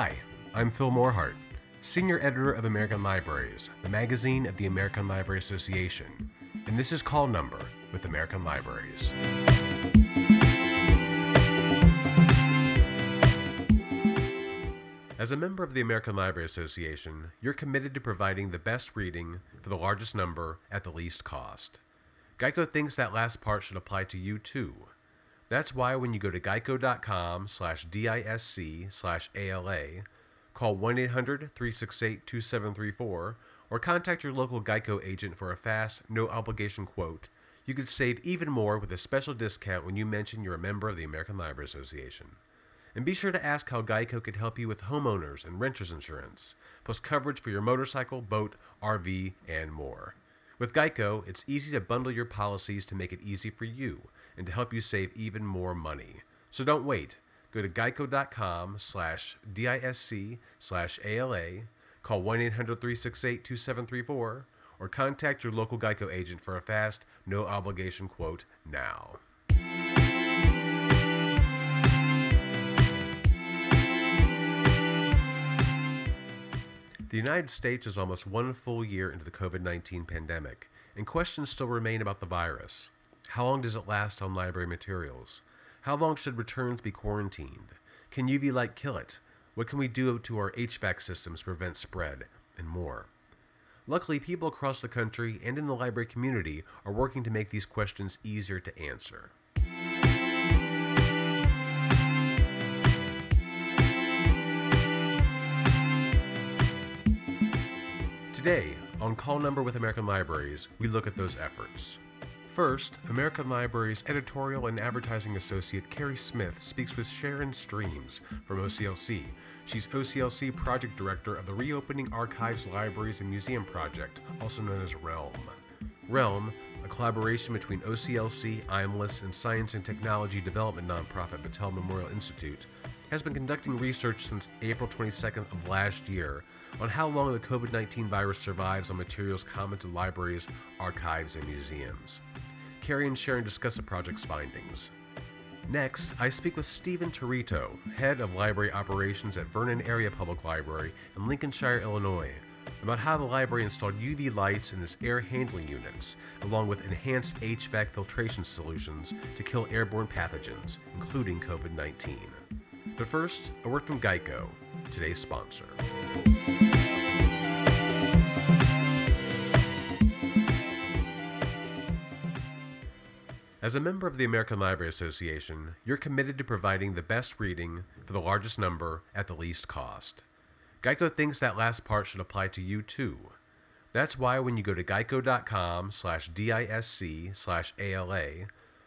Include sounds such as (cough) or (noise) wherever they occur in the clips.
Hi, I'm Phil Morehart, Senior Editor of American Libraries, the magazine of the American Library Association, and this is Call Number with American Libraries. As a member of the American Library Association, you're committed to providing the best reading for the largest number at the least cost. Geico thinks that last part should apply to you too. That's why when you go to geico.com slash DISC slash ALA, call 1-800-368-2734, or contact your local Geico agent for a fast, no-obligation quote, you could save even more with a special discount when you mention you're a member of the American Library Association. And be sure to ask how Geico could help you with homeowners and renters insurance, plus coverage for your motorcycle, boat, RV, and more. With Geico, it's easy to bundle your policies to make it easy for you and to help you save even more money. So don't wait. Go to geico.com slash DISC slash ALA, call 1-800-368-2734, or contact your local Geico agent for a fast, no-obligation quote now. The United States is almost one full year into the COVID 19 pandemic, and questions still remain about the virus. How long does it last on library materials? How long should returns be quarantined? Can UV light kill it? What can we do to our HVAC systems to prevent spread? And more. Luckily, people across the country and in the library community are working to make these questions easier to answer. Today, on Call Number with American Libraries, we look at those efforts. First, American Libraries editorial and advertising associate Carrie Smith speaks with Sharon Streams from OCLC. She's OCLC project director of the Reopening Archives, Libraries, and Museum Project, also known as REALM. REALM, a collaboration between OCLC, IMLS, and science and technology development nonprofit Battelle Memorial Institute, has been conducting research since April 22nd of last year on how long the COVID 19 virus survives on materials common to libraries, archives, and museums. Carrie and Sharon discuss the project's findings. Next, I speak with Stephen Torito, head of library operations at Vernon Area Public Library in Lincolnshire, Illinois, about how the library installed UV lights in its air handling units, along with enhanced HVAC filtration solutions to kill airborne pathogens, including COVID 19. But first, a word from Geico, today's sponsor. As a member of the American Library Association, you're committed to providing the best reading for the largest number at the least cost. Geico thinks that last part should apply to you too. That's why when you go to geico.com slash DISC slash ALA,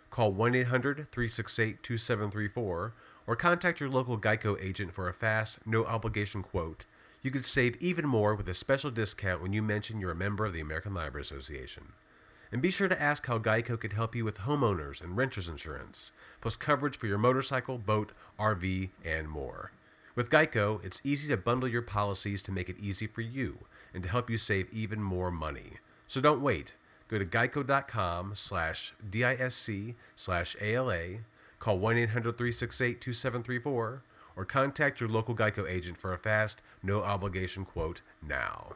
call 1-800-368-2734, or contact your local Geico agent for a fast, no-obligation quote, you could save even more with a special discount when you mention you're a member of the American Library Association. And be sure to ask how Geico could help you with homeowners and renters insurance, plus coverage for your motorcycle, boat, RV, and more. With Geico, it's easy to bundle your policies to make it easy for you and to help you save even more money. So don't wait. Go to geico.com slash DISC slash ALA, call 1-800-368-2734, or contact your local Geico agent for a fast, no-obligation quote now.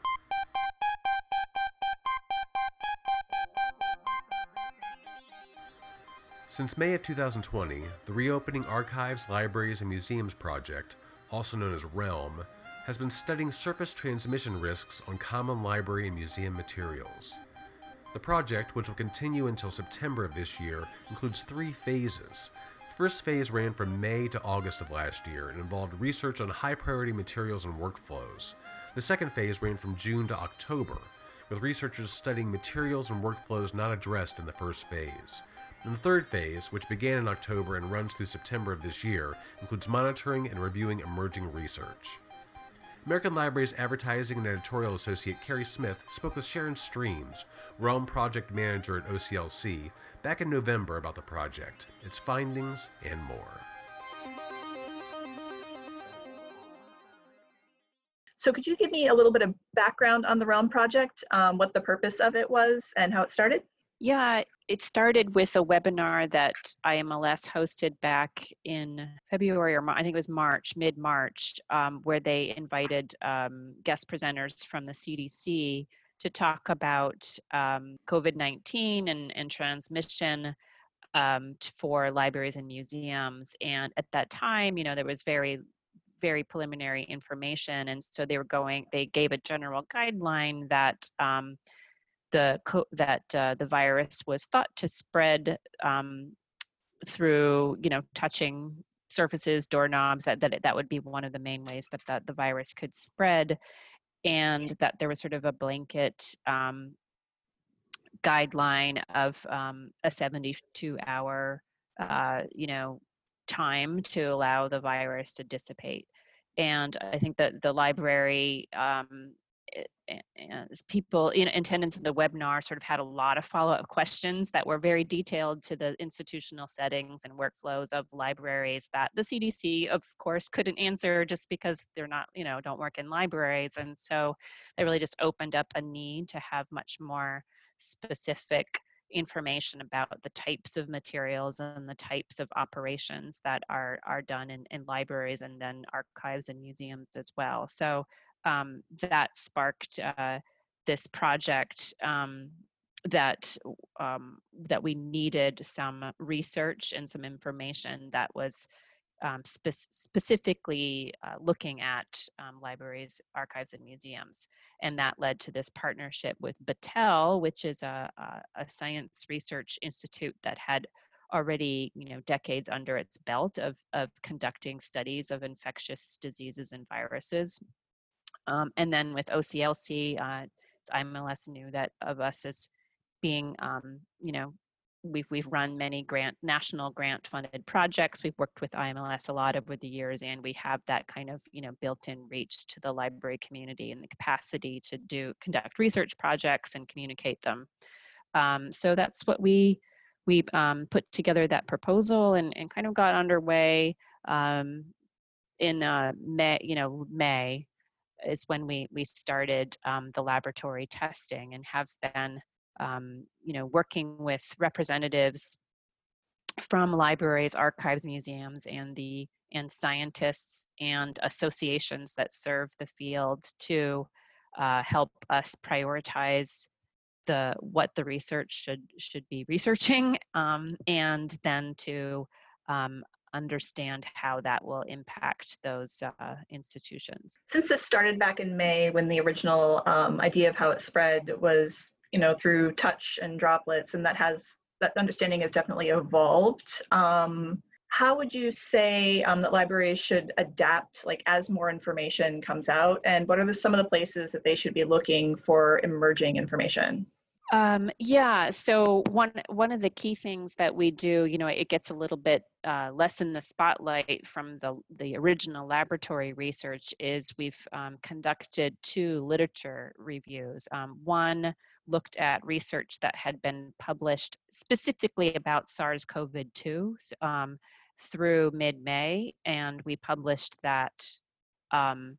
Since May of 2020, the Reopening Archives, Libraries, and Museums Project, also known as REALM, has been studying surface transmission risks on common library and museum materials. The project, which will continue until September of this year, includes three phases. The first phase ran from May to August of last year and involved research on high priority materials and workflows. The second phase ran from June to October, with researchers studying materials and workflows not addressed in the first phase. And the third phase, which began in October and runs through September of this year, includes monitoring and reviewing emerging research. American Library's advertising and editorial associate Carrie Smith spoke with Sharon Streams, Realm Project Manager at OCLC, back in November about the project, its findings, and more. So could you give me a little bit of background on the Realm project, um, what the purpose of it was, and how it started? Yeah, it started with a webinar that IMLS hosted back in February or I think it was March, mid March, um, where they invited um, guest presenters from the CDC to talk about um, COVID 19 and, and transmission um, for libraries and museums. And at that time, you know, there was very very preliminary information and so they were going they gave a general guideline that um, the that uh, the virus was thought to spread um, through you know touching surfaces doorknobs that that, that would be one of the main ways that, that the virus could spread and that there was sort of a blanket um, guideline of um, a 72 hour uh, you know time to allow the virus to dissipate. And i think that the library um, Eh, eh, as people in attendance in the webinar sort of had a lot of follow-up questions that were very detailed to the institutional settings and workflows of libraries that the CDC of course couldn't answer just because they're not you know don't work in libraries. And so they really just opened up a need to have much more specific information about the types of materials and the types of operations that are are done in, in libraries and then archives and museums as well. So um, that sparked uh, this project um, that um, that we needed some research and some information that was um, spe- specifically uh, looking at um, libraries, archives, and museums, and that led to this partnership with Battelle, which is a, a, a science research institute that had already you know decades under its belt of, of conducting studies of infectious diseases and viruses. Um, and then with OCLC, uh, IMLS knew that of us as being, um, you know, we've we've run many grant national grant funded projects. We've worked with IMLS a lot over the years, and we have that kind of you know built-in reach to the library community and the capacity to do conduct research projects and communicate them. Um, so that's what we we um, put together that proposal and, and kind of got underway um, in uh, May, you know, May is when we we started um, the laboratory testing and have been um, you know working with representatives from libraries archives museums and the and scientists and associations that serve the field to uh, help us prioritize the what the research should should be researching (laughs) um, and then to um, understand how that will impact those uh, institutions. Since this started back in May, when the original um, idea of how it spread was, you know, through touch and droplets, and that has that understanding has definitely evolved. Um, how would you say um, that libraries should adapt, like as more information comes out, and what are the, some of the places that they should be looking for emerging information? Um, yeah, so one one of the key things that we do, you know, it gets a little bit uh, less in the spotlight from the the original laboratory research is we've um, conducted two literature reviews. Um, one looked at research that had been published specifically about SARS-CoV-2 um, through mid-May, and we published that um,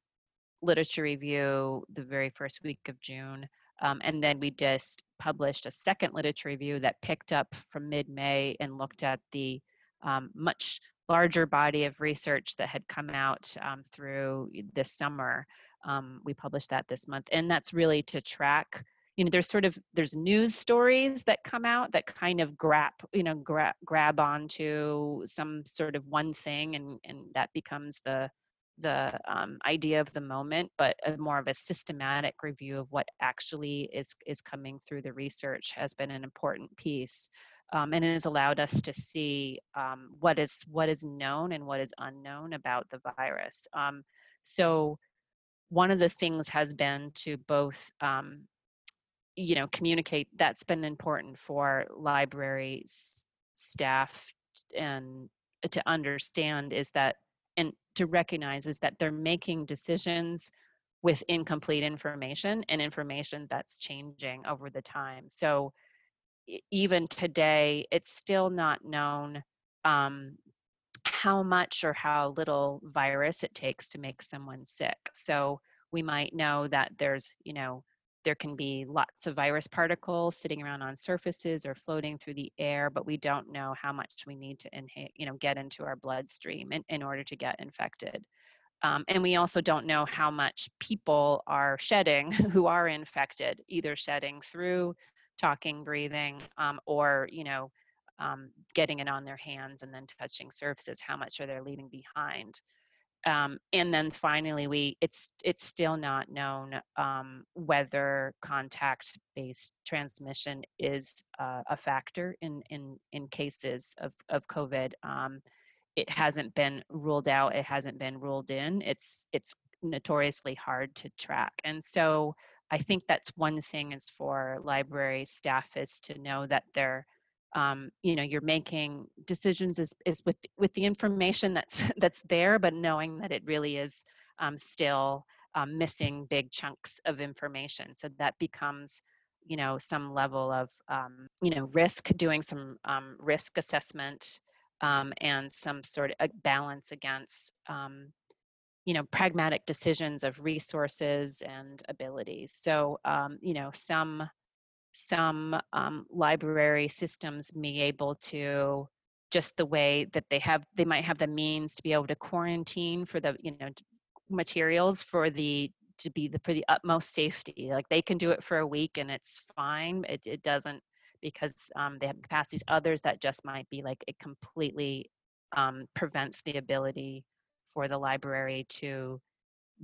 literature review the very first week of June. Um, and then we just published a second literature review that picked up from mid-May and looked at the um, much larger body of research that had come out um, through this summer. Um, we published that this month, and that's really to track. You know, there's sort of there's news stories that come out that kind of grab you know grab grab onto some sort of one thing, and and that becomes the the um, idea of the moment, but a more of a systematic review of what actually is is coming through the research has been an important piece, um, and it has allowed us to see um, what is what is known and what is unknown about the virus. Um, so, one of the things has been to both um, you know communicate that's been important for libraries staff and to understand is that and to recognize is that they're making decisions with incomplete information and information that's changing over the time. So even today, it's still not known um, how much or how little virus it takes to make someone sick. So we might know that there's, you know, there can be lots of virus particles sitting around on surfaces or floating through the air, but we don't know how much we need to inhale, you know, get into our bloodstream in, in order to get infected. Um, and we also don't know how much people are shedding (laughs) who are infected, either shedding through talking, breathing, um, or, you know, um, getting it on their hands and then touching surfaces, how much are they leaving behind? Um, and then finally, we it's it's still not known um, whether contact-based transmission is uh, a factor in in in cases of of COVID. Um, it hasn't been ruled out. It hasn't been ruled in. It's it's notoriously hard to track, and so I think that's one thing is for library staff is to know that they're um, you know you're making decisions is, is with with the information that's (laughs) that's there but knowing that it really is um, still um, missing big chunks of information. So that becomes you know some level of um, you know risk doing some um, risk assessment um, and some sort of balance against you know pragmatic decisions of resources and abilities. So you know some some um, library systems be able to just the way that they have they might have the means to be able to quarantine for the you know materials for the to be the for the utmost safety. Like they can do it for a week and it's fine it, it doesn't because um, they have capacities. Others that just might be like it completely um, prevents the ability for the library to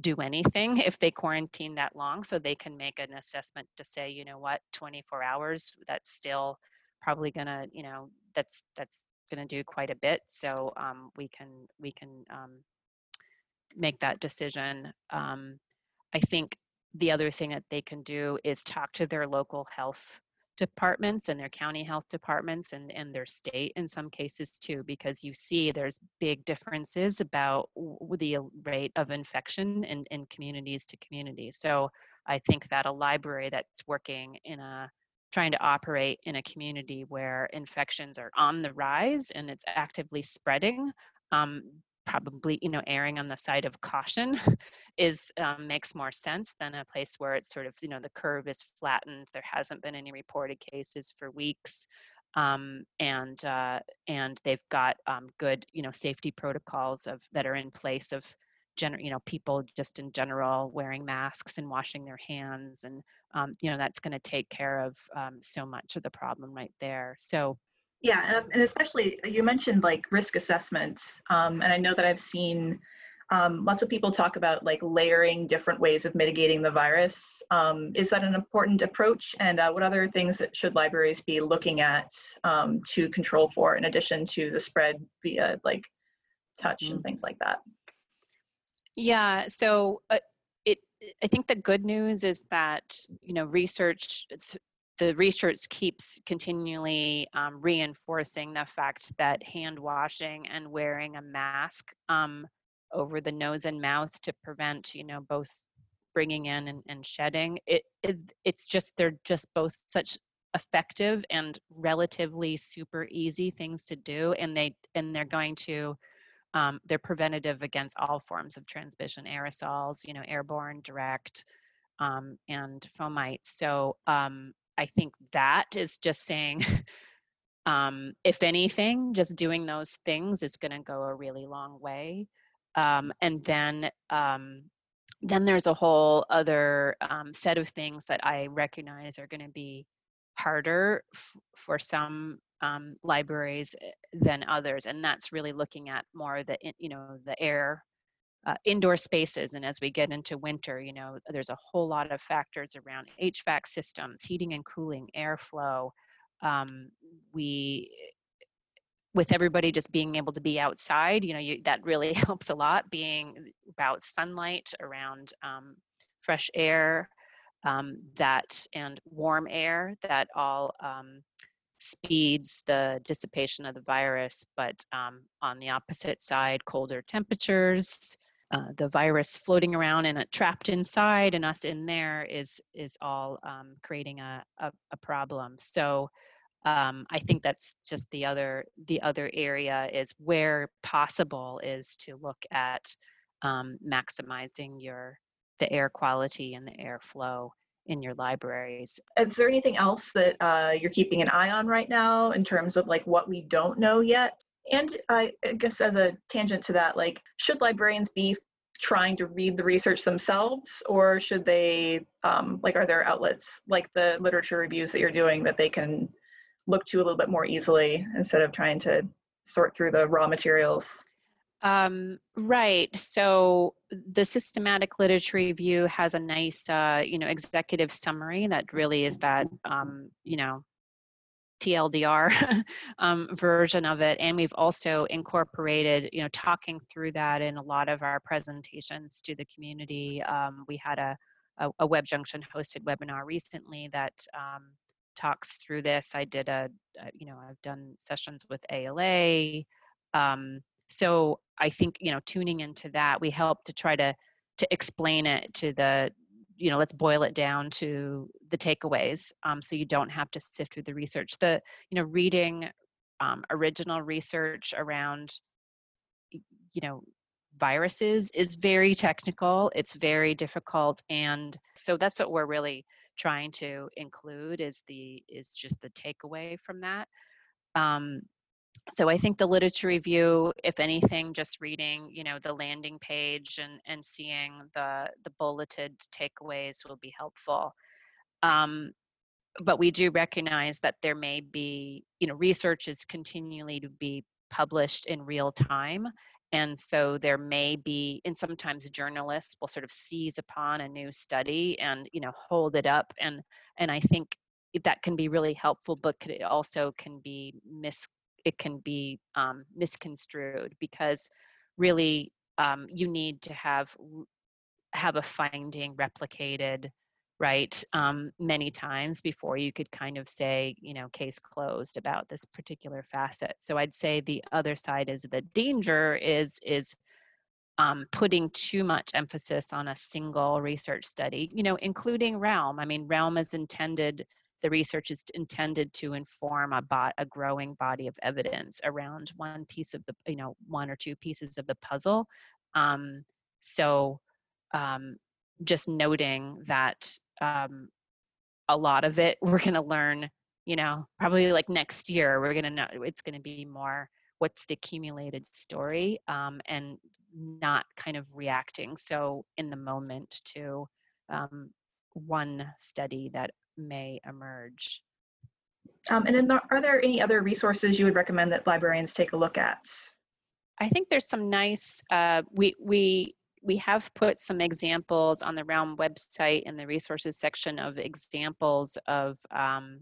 do anything if they quarantine that long so they can make an assessment to say you know what? 24 hours that's still probably gonna you know that's that's gonna do quite a bit. So um, we can we can um, make that decision. Um, i think the other thing that they can do is talk to their local health departments and their county health departments and, and their state in some cases too, because you see there's big differences about the rate of infection in, in communities to communities. So I think that a library that's working in a trying to operate in a community where infections are on the rise and it's actively spreading um, probably you know erring on the side of caution (laughs) is um, makes more sense than a place where it's sort of you know the curve is flattened there hasn't been any reported cases for weeks um, and uh, and they've got um, good you know safety protocols of that are in place of general you know people just in general wearing masks and washing their hands and um, you know that's going to take care of um, so much of the problem right there. So yeah, and, and especially you mentioned like risk assessment, um, and I know that I've seen um, lots of people talk about like layering different ways of mitigating the virus. Um, is that an important approach? And uh, what other things should libraries be looking at um, to control for in addition to the spread via like touch mm-hmm. and things like that? Yeah, so uh, it. I think the good news is that you know research th- the research keeps continually um, reinforcing the fact that hand washing and wearing a mask um, over the nose and mouth to prevent, you know, both bringing in and, and shedding, it, it it's just they're just both such effective and relatively super easy things to do, and they and they're going to um, they're preventative against all forms of transmission, aerosols, you know, airborne, direct, um, and fomites. So um, I think that is just saying, (laughs) um, if anything, just doing those things is going to go a really long way. Um, and then, um, then there's a whole other um, set of things that I recognize are going to be harder f- for some um, libraries eh, than others, and that's really looking at more the you know the air uh, indoor spaces and as we get into winter you know there's a whole lot of factors around hvac systems heating and cooling airflow um, we with everybody just being able to be outside you know you, that really (laughs) helps a lot being about sunlight around um, fresh air um, that and warm air that all um, speeds the dissipation of the virus but um, on the opposite side colder temperatures uh, the virus floating around and trapped inside and us in there is is all um, creating a, a, a, problem so um, i think that's just the other the other area is where possible is to look at um, maximizing your the air quality and the airflow in your libraries. Is there anything else that uh, you're keeping an eye on right now in terms of like what we don't know yet? And I guess as a tangent to that, like should librarians be trying to read the research themselves or should they um, like are there outlets like the literature reviews that you're doing that they can look to a little bit more easily instead of trying to sort through the raw materials um, right. So the systematic literature review has a nice, uh, you know, executive summary that really is that, um, you know, TLDR (laughs) um, version of it. And we've also incorporated, you know, talking through that in a lot of our presentations to the community. Um, we had a, a, a, WebJunction hosted webinar recently that um, talks through this. I did a, a, you know, I've done sessions with ALA. Um, so I think, you know, tuning into that, we help to try to to explain it to the you know let's boil it down to the takeaways um, so you don't have to sift through the research. The you know reading um, original research around you know viruses is very technical it's very difficult and so that's what we're really trying to include is the is just the takeaway from that. Um, so I think the literature review, if anything, just reading, you know, the landing page and, and seeing the, the bulleted takeaways will be helpful. Um, but we do recognize that there may be, you know, research is continually to be published in real time. And so there may be, and sometimes journalists will sort of seize upon a new study and, you know, hold it up. And, and I think that can be really helpful, but it also can be mis it can be um, misconstrued because really um, you need to have have a finding replicated right um, many times before you could kind of say you know case closed about this particular facet. So i'd say the other side is the danger is is um, putting too much emphasis on a single research study you know including realm. I mean realm is intended the research is intended to inform a, a growing body of evidence around one piece of the, you know, one or two pieces of the puzzle. Um, so um, just noting that um, a lot of it (laughs) we're going to learn, you know, probably like next year, we're going to know it's going to be more what's the accumulated story um, and not kind of reacting so in the moment to um, one study that may emerge. Um, and then are there any other resources you would recommend that librarians take a look at? I think there's some nice, uh, we, we, we have put some examples on the Realm website in the resources section of examples of um,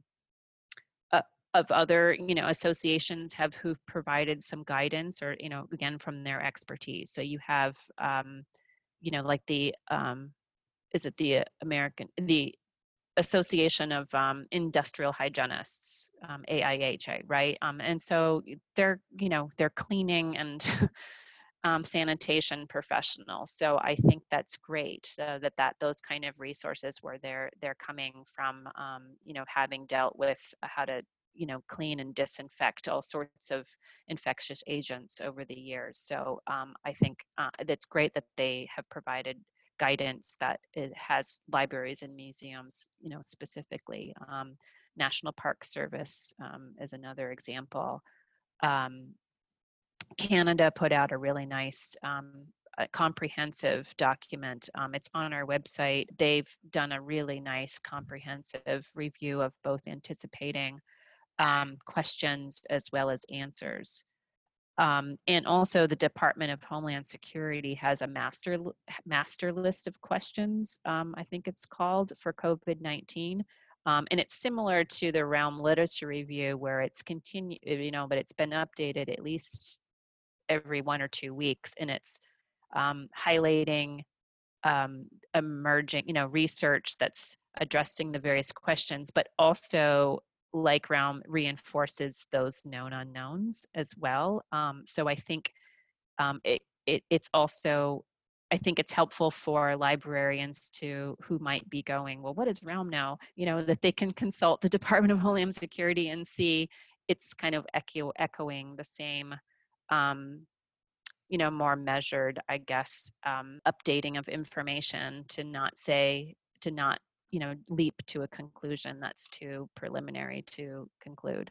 uh, of other you know associations have who've provided some guidance or you know again from their expertise. So you have um, you know like the um, is it the American the Association of um, Industrial Hygienists, um, AIHA, right? Um, and so they're, you know, they're cleaning and (laughs) um, sanitation professionals. So I think that's great. So that that those kind of resources where they're they're coming from, um, you know, having dealt with how to you know clean and disinfect all sorts of infectious agents over the years so um, i think uh, that's great that they have provided guidance that it has libraries and museums, you know, specifically. Um, National Park Service um, is another example. Um, Canada put out a really nice um, a comprehensive document. Um, it's on our website. They've done a really nice comprehensive review of both anticipating um, questions as well as answers. Um, and also the Department of Homeland Security has a master master list of questions, um, I think it's called, for COVID-19. Um, and it's similar to the Realm Literature Review where it's continue, you know, but it's been updated at least every one or two weeks and it's um, highlighting um, emerging, you know, research that's addressing the various questions, but also like realm reinforces those known unknowns as well um, so i think um, it, it, it's also i think it's helpful for librarians to who might be going well what is realm now? You know that they can consult the (laughs) department of homeland security and see it's kind of echo, echoing the same um, you know more measured i guess um, updating of information to not say to not you know leap to a conclusion that's too preliminary to conclude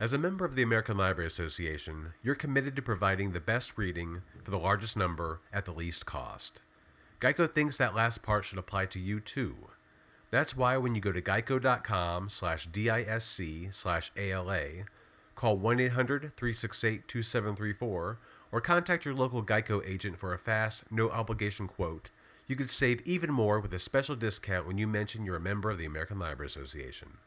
As a member of the American Library Association, you're committed to providing the best reading for the largest number at the least cost. Geico thinks that last part should apply to you too. That's why when you go to geico.com slash DISC slash ALA, call 1-800-368-2734, or contact your local Geico agent for a fast, no-obligation quote, you could save even more with a special discount when you mention you're a member of the American Library Association.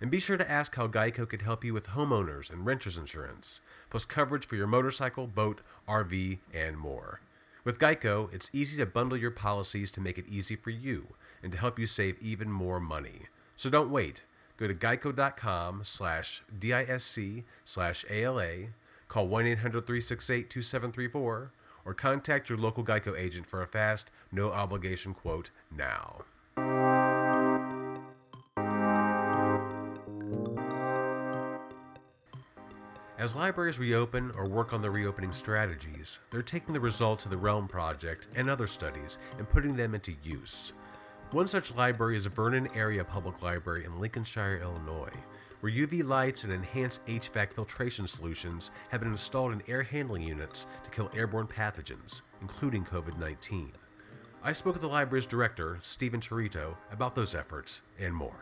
And be sure to ask how Geico could help you with homeowners and renters insurance, plus coverage for your motorcycle, boat, RV, and more. With Geico, it's easy to bundle your policies to make it easy for you and to help you save even more money. So don't wait. Go to geico.com slash DISC slash ALA, call 1-800-368-2734, or contact your local Geico agent for a fast, no-obligation quote now. As libraries reopen or work on their reopening strategies, they're taking the results of the Realm Project and other studies and putting them into use. One such library is Vernon Area Public Library in Lincolnshire, Illinois, where UV lights and enhanced HVAC filtration solutions have been installed in air handling units to kill airborne pathogens, including COVID 19. I spoke with the library's director, Stephen Torito, about those efforts and more.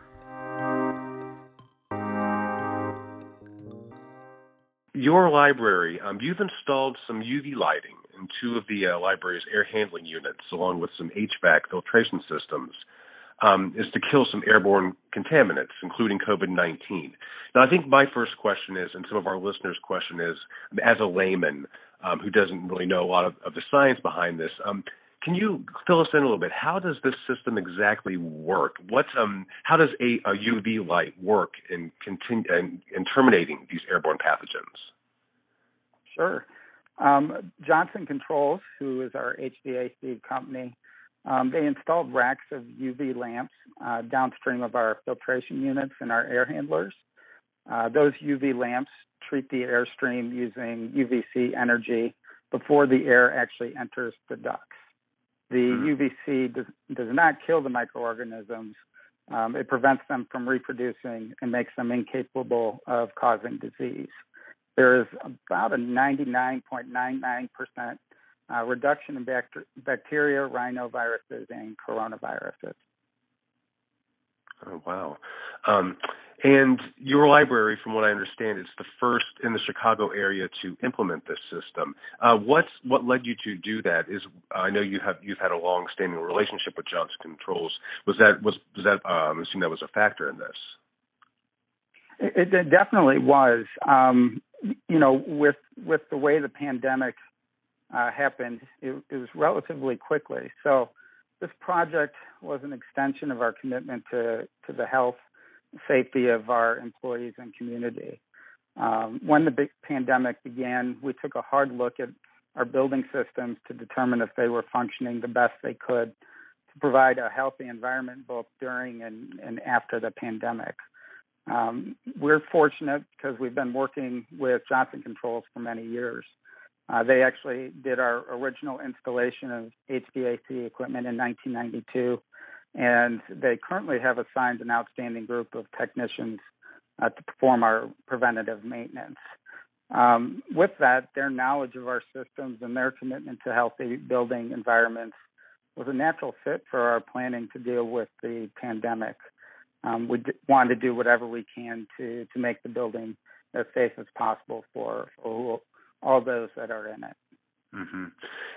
your library, um, you've installed some UV lighting in two of the uh, library's air handling units, along with some HVAC filtration systems, um, is to kill some airborne contaminants, including COVID 19. Now, I think my first question is, and some of our listeners' question is, as a layman um, who doesn't really know a lot of, of the science behind this, um, can you fill us in a little bit? How does this system exactly work? What, um, how does a, a UV light work in, continu- in, in terminating these airborne pathogens? Sure. Um, Johnson Controls, who is our HVAC company, um, they installed racks of UV lamps uh, downstream of our filtration units and our air handlers. Uh, those UV lamps treat the airstream using UVC energy before the air actually enters the ducts. The mm-hmm. UVC does, does not kill the microorganisms. Um, it prevents them from reproducing and makes them incapable of causing disease there is about a 99.99% uh, reduction in bacter- bacteria, rhinoviruses, and coronaviruses. Oh, wow. Um, and your library, from what I understand, is the first in the Chicago area to implement this system. Uh, what's what led you to do that? Is uh, I know you have you've had a long-standing relationship with Johnson Controls. Was that was was that um, I assume that was a factor in this? It, it definitely was. Um, you know, with with the way the pandemic uh, happened, it, it was relatively quickly. So this project was an extension of our commitment to to the health safety of our employees and community. Um, when the big pandemic began, we took a hard look at our building systems to determine if they were functioning the best they could to provide a healthy environment both during and, and after the pandemic. Um, we're fortunate because we've been working with Johnson Controls for many years. Uh, they actually did our original installation of HVAC equipment in 1992, and they currently have assigned an outstanding group of technicians uh, to perform our preventative maintenance. Um, with that, their knowledge of our systems and their commitment to healthy building environments was a natural fit for our planning to deal with the pandemic um, we d- want to do whatever we can to to make the building as safe as possible for, for all those that are in it. Mm-hmm.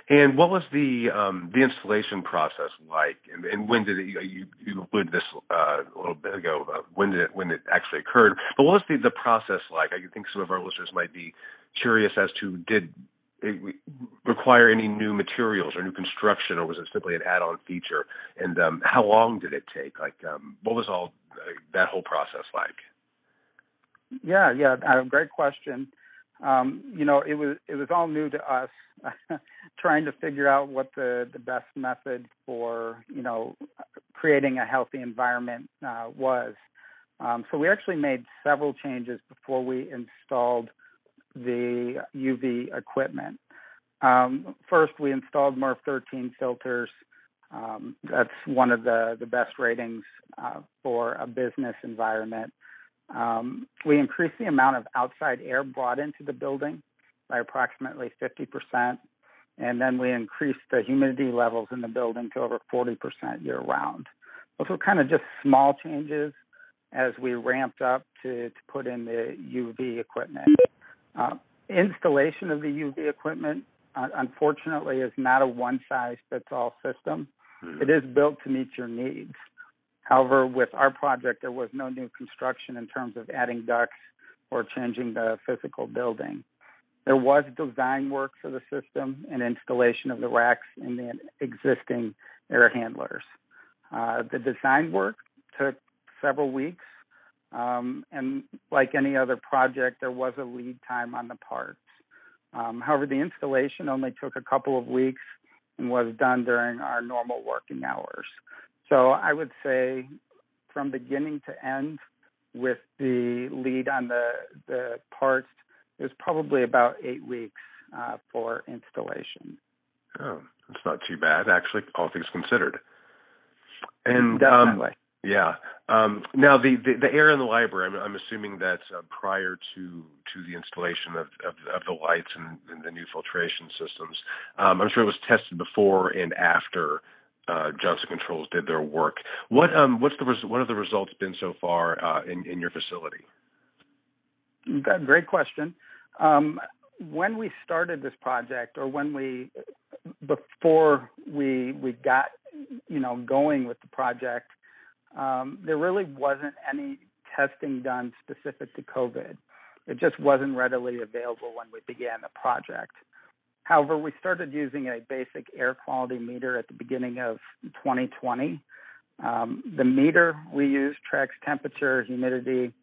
And what was the um, the installation process like? And, and when did it, you you alluded this uh, a little bit ago? When did it when it actually occurred? But what was the the process like? I think some of our listeners might be curious as to did it require any new materials or new construction, or was it simply an add-on feature? And um, how long did it take? Like, um, what was all uh, that whole process like? Yeah, yeah, uh, great question. Um, you know, it was it was all new to us, (laughs) trying to figure out what the the best method for you know creating a healthy environment uh, was. Um, so we actually made several changes before we installed the UV equipment. Um, first, we installed MERV 13 filters. Um, that's one of the, the best ratings uh, for a business environment. Um, we increased the amount of outside air brought into the building by approximately 50%. And then we increased the humidity levels in the building to over 40% year round. Those were kind of just small changes as we ramped up to, to put in the UV equipment. Uh, installation of the UV equipment, uh, unfortunately, is not a one size fits all system. Mm-hmm. It is built to meet your needs. However, with our project, there was no new construction in terms of adding ducts or changing the physical building. There was design work for the system and installation of the racks in the existing air handlers. Uh, the design work took several weeks, um, and like any other project, there was a lead time on the parts. Um, however, the installation only took a couple of weeks and was done during our normal working hours. So I would say from beginning to end, with the lead on the the parts it was probably about eight weeks uh, for installation. Oh, it's not too bad, actually, all things considered. And definitely. Um, yeah. Um, now the, the, the air in the library. I'm, I'm assuming that's uh, prior to to the installation of of, of the lights and, and, the new filtration systems. Um, I'm sure it was tested before and after uh, Johnson Controls did their work. What um what's the res- what have the results been so far uh, in in your facility? Great question. Um, when we started this project, or when we before we we got you know going with the project, um, there really wasn't any testing done specific to COVID. It just wasn't readily available when we began the project. However, we started using a basic air quality meter at the beginning of 2020. Um, the meter we use tracks temperature, humidity,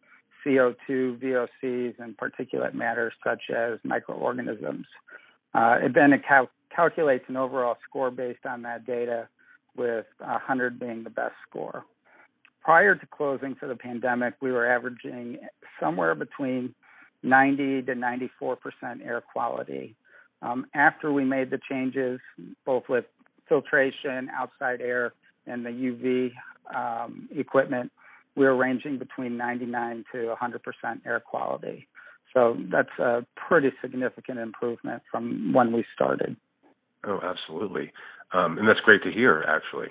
CO2, VOCs, and particulate matter such as microorganisms. Uh, it then cal- calculates an overall score based on that data, with 100 being the best score. Prior to closing for the pandemic, we were averaging somewhere between 90 to 94 percent air quality. Um, after we made the changes, both with filtration, outside air, and the UV um, equipment, we're ranging between 99 to 100% air quality. So that's a pretty significant improvement from when we started. Oh, absolutely. Um, and that's great to hear, actually.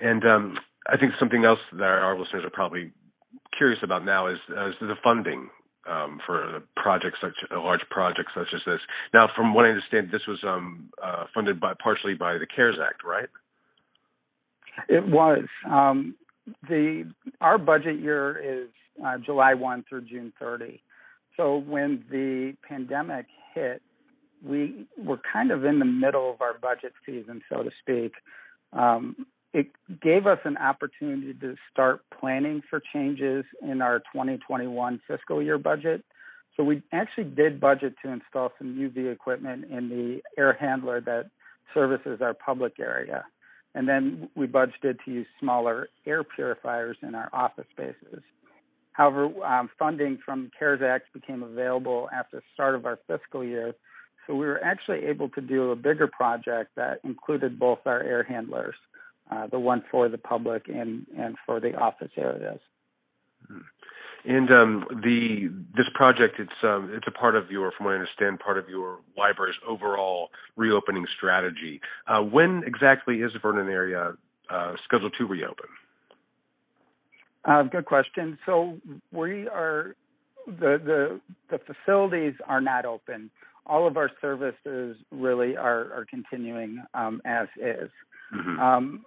And um, I think something else that our listeners are probably curious about now is, is the funding um, for projects such a large project such as this. Now, from what I understand, this was um, uh, funded by partially by the CARES Act, right? It was. Um, the our budget year is uh, July 1 through June 30. So when the pandemic hit, we were kind of in the middle of our budget season, so to speak. Um, it gave us an opportunity to start planning for changes in our 2021 fiscal year budget. So we actually did budget to install some UV equipment in the air handler that services our public area. And then we budgeted to use smaller air purifiers in our office spaces. However, um, funding from CARES Act became available after the start of our fiscal year, so we were actually able to do a bigger project that included both our air handlers, uh, the one for the public and, and for the office areas. Hmm. And um, the this project, it's um, it's a part of your, from what I understand, part of your library's overall reopening strategy. Uh, when exactly is the Vernon area uh, scheduled to reopen? Uh, good question. So we are the the the facilities are not open. All of our services really are are continuing um, as is. Mm-hmm. Um,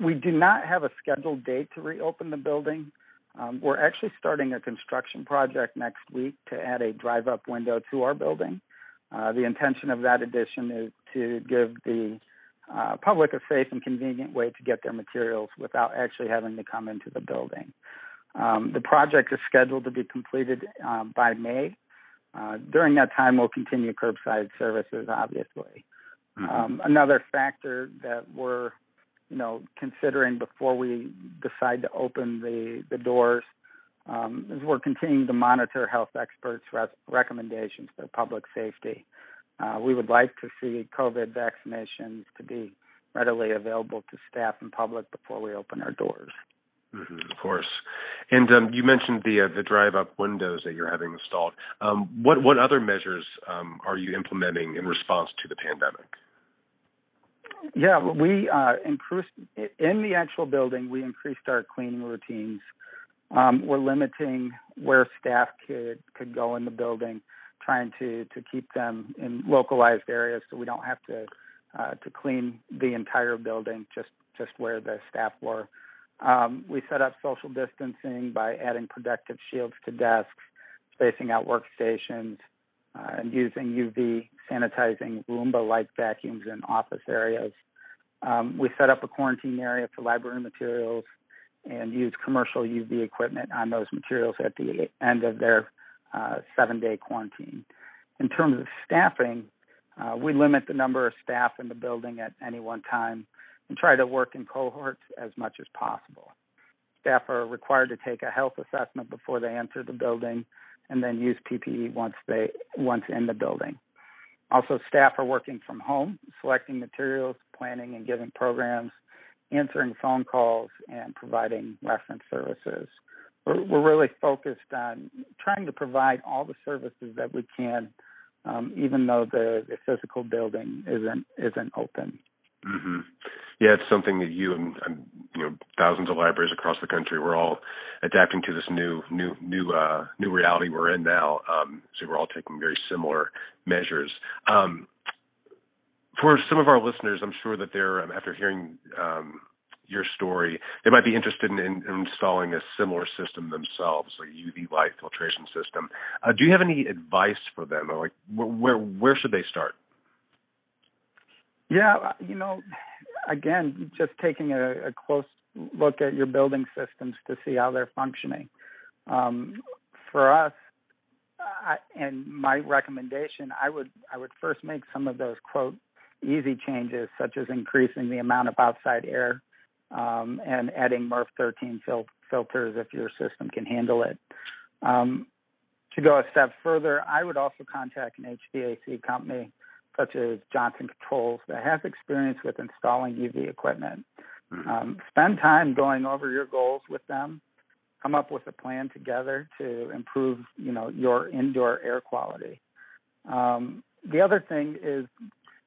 we do not have a scheduled date to reopen the building. Um, we're actually starting a construction project next week to add a drive up window to our building. Uh, the intention of that addition is to give the uh, public a safe and convenient way to get their materials without actually having to come into the building. Um, the project is scheduled to be completed uh, by May. Uh, during that time, we'll continue curbside services, obviously. Mm-hmm. Um, another factor that we're you know, considering before we decide to open the, the doors um, we're continuing to monitor health experts' recommendations for public safety. Uh, we would like to see COVID vaccinations to be readily available to staff and public before we open our doors. Mm-hmm, of course. And um, you mentioned the uh, the drive up windows that you're having installed. Um, what what other measures um, are you implementing in response to the pandemic? Yeah, we uh, increased in the actual building. We increased our cleaning routines. Um, we're limiting where staff could could go in the building, trying to to keep them in localized areas so we don't have to uh, to clean the entire building, just just where the staff were. Um, we set up social distancing by adding protective shields to desks, spacing out workstations, uh, and using UV sanitizing Roomba-like vacuums in office areas. Um, we set up a quarantine area for library materials and use commercial UV equipment on those materials at the end of their uh, seven-day quarantine. In terms of staffing, uh, we limit the number of staff in the building at any one time and try to work in cohorts as much as possible. Staff are required to take a health assessment before they enter the building and then use PPE once they once in the building. Also, staff are working from home, selecting materials, planning and giving programs, answering phone calls, and providing reference services. We're, we're really focused on trying to provide all the services that we can, um, even though the, the physical building isn't isn't open. Mm-hmm. Yeah, it's something that you and, and you know thousands of libraries across the country we're all adapting to this new new new uh, new reality we're in now. Um, so we're all taking very similar measures. Um, for some of our listeners, I'm sure that they're um, after hearing um, your story, they might be interested in, in, installing a similar system themselves, a UV light filtration system. Uh, do you have any advice for them, like where where should they start? Yeah, you know, again, just taking a, a close look at your building systems to see how they're functioning. Um, for us, I, and my recommendation, I would I would first make some of those quote easy changes, such as increasing the amount of outside air um, and adding MERV 13 fil- filters if your system can handle it. Um, to go a step further, I would also contact an HVAC company such as Johnson Controls that has experience with installing UV equipment. Mm-hmm. Um, spend time going over your goals with them. Come up with a plan together to improve, you know, your indoor air quality. Um, the other thing is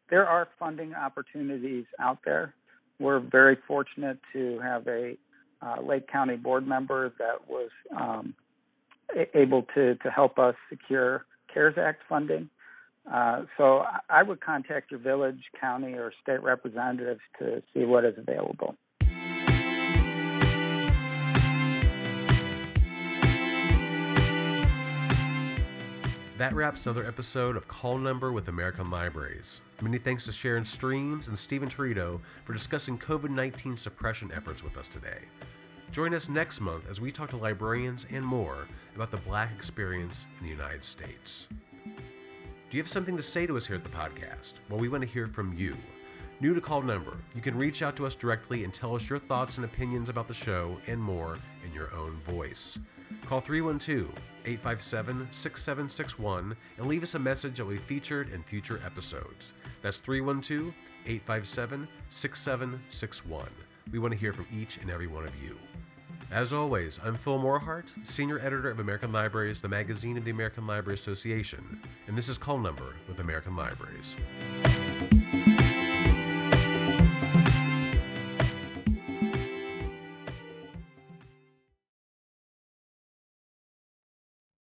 there are funding opportunities out there. We're very fortunate to have a uh, Lake County board member that was um, able to to help us secure CARES Act funding. Uh, so I would contact your village, county, or state representatives to see what is available. That wraps another episode of Call Number with American Libraries. Many thanks to Sharon Streams and Stephen Torito for discussing COVID 19 suppression efforts with us today. Join us next month as we talk to librarians and more about the Black experience in the United States. Do you have something to say to us here at the podcast? Well, we want to hear from you. New to call number, you can reach out to us directly and tell us your thoughts and opinions about the show and more in your own voice. Call 312 857 6761 and leave us a message that will be featured in future episodes. That's 312 857 6761. We want to hear from each and every one of you. As always, I'm Phil Morehart, Senior Editor of American Libraries, the magazine of the American Library Association, and this is Call Number with American Libraries.